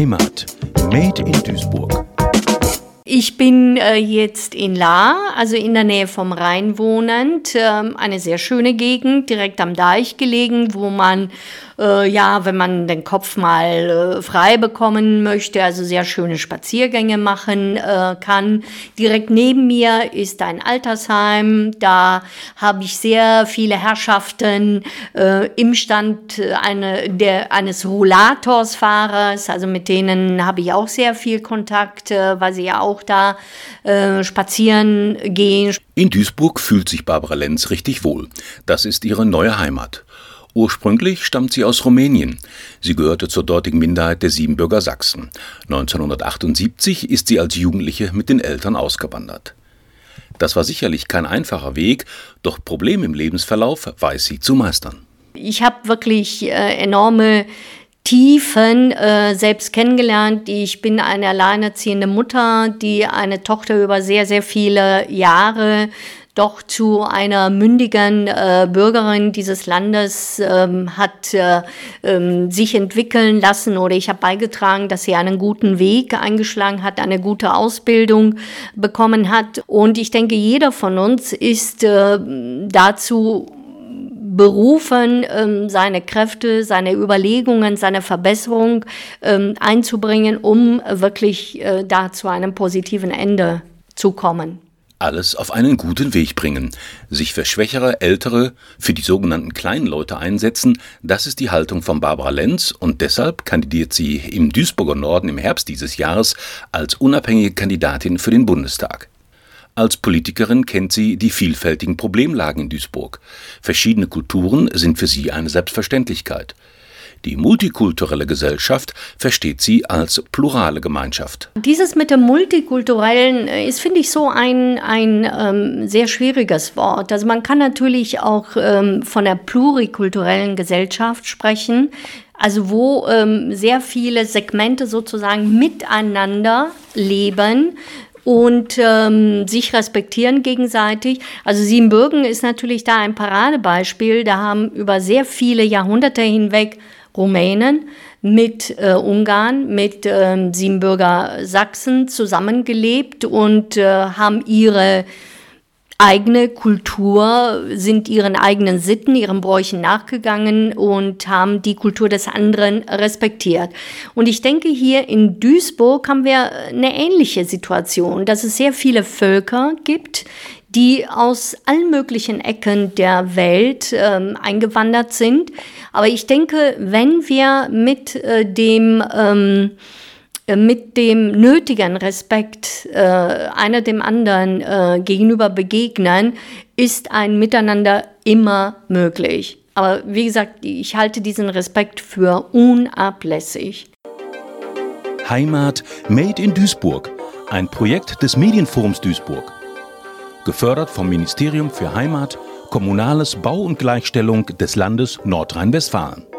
Heimat. Made in Duisburg. Ich bin äh, jetzt in La, also in der Nähe vom Rhein wohnend. Ähm, eine sehr schöne Gegend, direkt am Deich gelegen, wo man äh, ja, wenn man den Kopf mal äh, frei bekommen möchte, also sehr schöne Spaziergänge machen äh, kann. Direkt neben mir ist ein Altersheim. Da habe ich sehr viele Herrschaften äh, im Stand äh, eine, der, eines Rollatorsfahrers. Also mit denen habe ich auch sehr viel Kontakt, äh, weil sie ja auch da spazieren gehen. In Duisburg fühlt sich Barbara Lenz richtig wohl. Das ist ihre neue Heimat. Ursprünglich stammt sie aus Rumänien. Sie gehörte zur dortigen Minderheit der Siebenbürger Sachsen. 1978 ist sie als Jugendliche mit den Eltern ausgewandert. Das war sicherlich kein einfacher Weg, doch Probleme im Lebensverlauf weiß sie zu meistern. Ich habe wirklich äh, enorme Tiefen äh, selbst kennengelernt. Ich bin eine alleinerziehende Mutter, die eine Tochter über sehr, sehr viele Jahre doch zu einer mündigen äh, Bürgerin dieses Landes ähm, hat äh, ähm, sich entwickeln lassen oder ich habe beigetragen, dass sie einen guten Weg eingeschlagen hat, eine gute Ausbildung bekommen hat. Und ich denke, jeder von uns ist äh, dazu berufen, ähm, seine Kräfte, seine Überlegungen, seine Verbesserung ähm, einzubringen, um wirklich äh, da zu einem positiven Ende zu kommen alles auf einen guten Weg bringen, sich für schwächere, ältere, für die sogenannten kleinen Leute einsetzen, das ist die Haltung von Barbara Lenz und deshalb kandidiert sie im Duisburger Norden im Herbst dieses Jahres als unabhängige Kandidatin für den Bundestag. Als Politikerin kennt sie die vielfältigen Problemlagen in Duisburg. Verschiedene Kulturen sind für sie eine Selbstverständlichkeit. Die multikulturelle Gesellschaft versteht sie als plurale Gemeinschaft. Dieses mit dem Multikulturellen äh, ist, finde ich, so ein, ein ähm, sehr schwieriges Wort. Also man kann natürlich auch ähm, von der plurikulturellen Gesellschaft sprechen. Also wo ähm, sehr viele Segmente sozusagen miteinander leben, und ähm, sich respektieren gegenseitig. Also Siebenbürgen ist natürlich da ein Paradebeispiel. Da haben über sehr viele Jahrhunderte hinweg Rumänen mit äh, Ungarn, mit äh, Siebenbürger Sachsen zusammengelebt und äh, haben ihre eigene Kultur, sind ihren eigenen Sitten, ihren Bräuchen nachgegangen und haben die Kultur des anderen respektiert. Und ich denke, hier in Duisburg haben wir eine ähnliche Situation, dass es sehr viele Völker gibt, die aus allen möglichen Ecken der Welt ähm, eingewandert sind. Aber ich denke, wenn wir mit äh, dem ähm, äh, mit dem nötigen Respekt äh, einer dem anderen äh, gegenüber begegnen, ist ein Miteinander immer möglich. Aber wie gesagt, ich halte diesen Respekt für unablässig. Heimat Made in Duisburg, ein Projekt des Medienforums Duisburg gefördert vom Ministerium für Heimat, Kommunales Bau und Gleichstellung des Landes Nordrhein-Westfalen.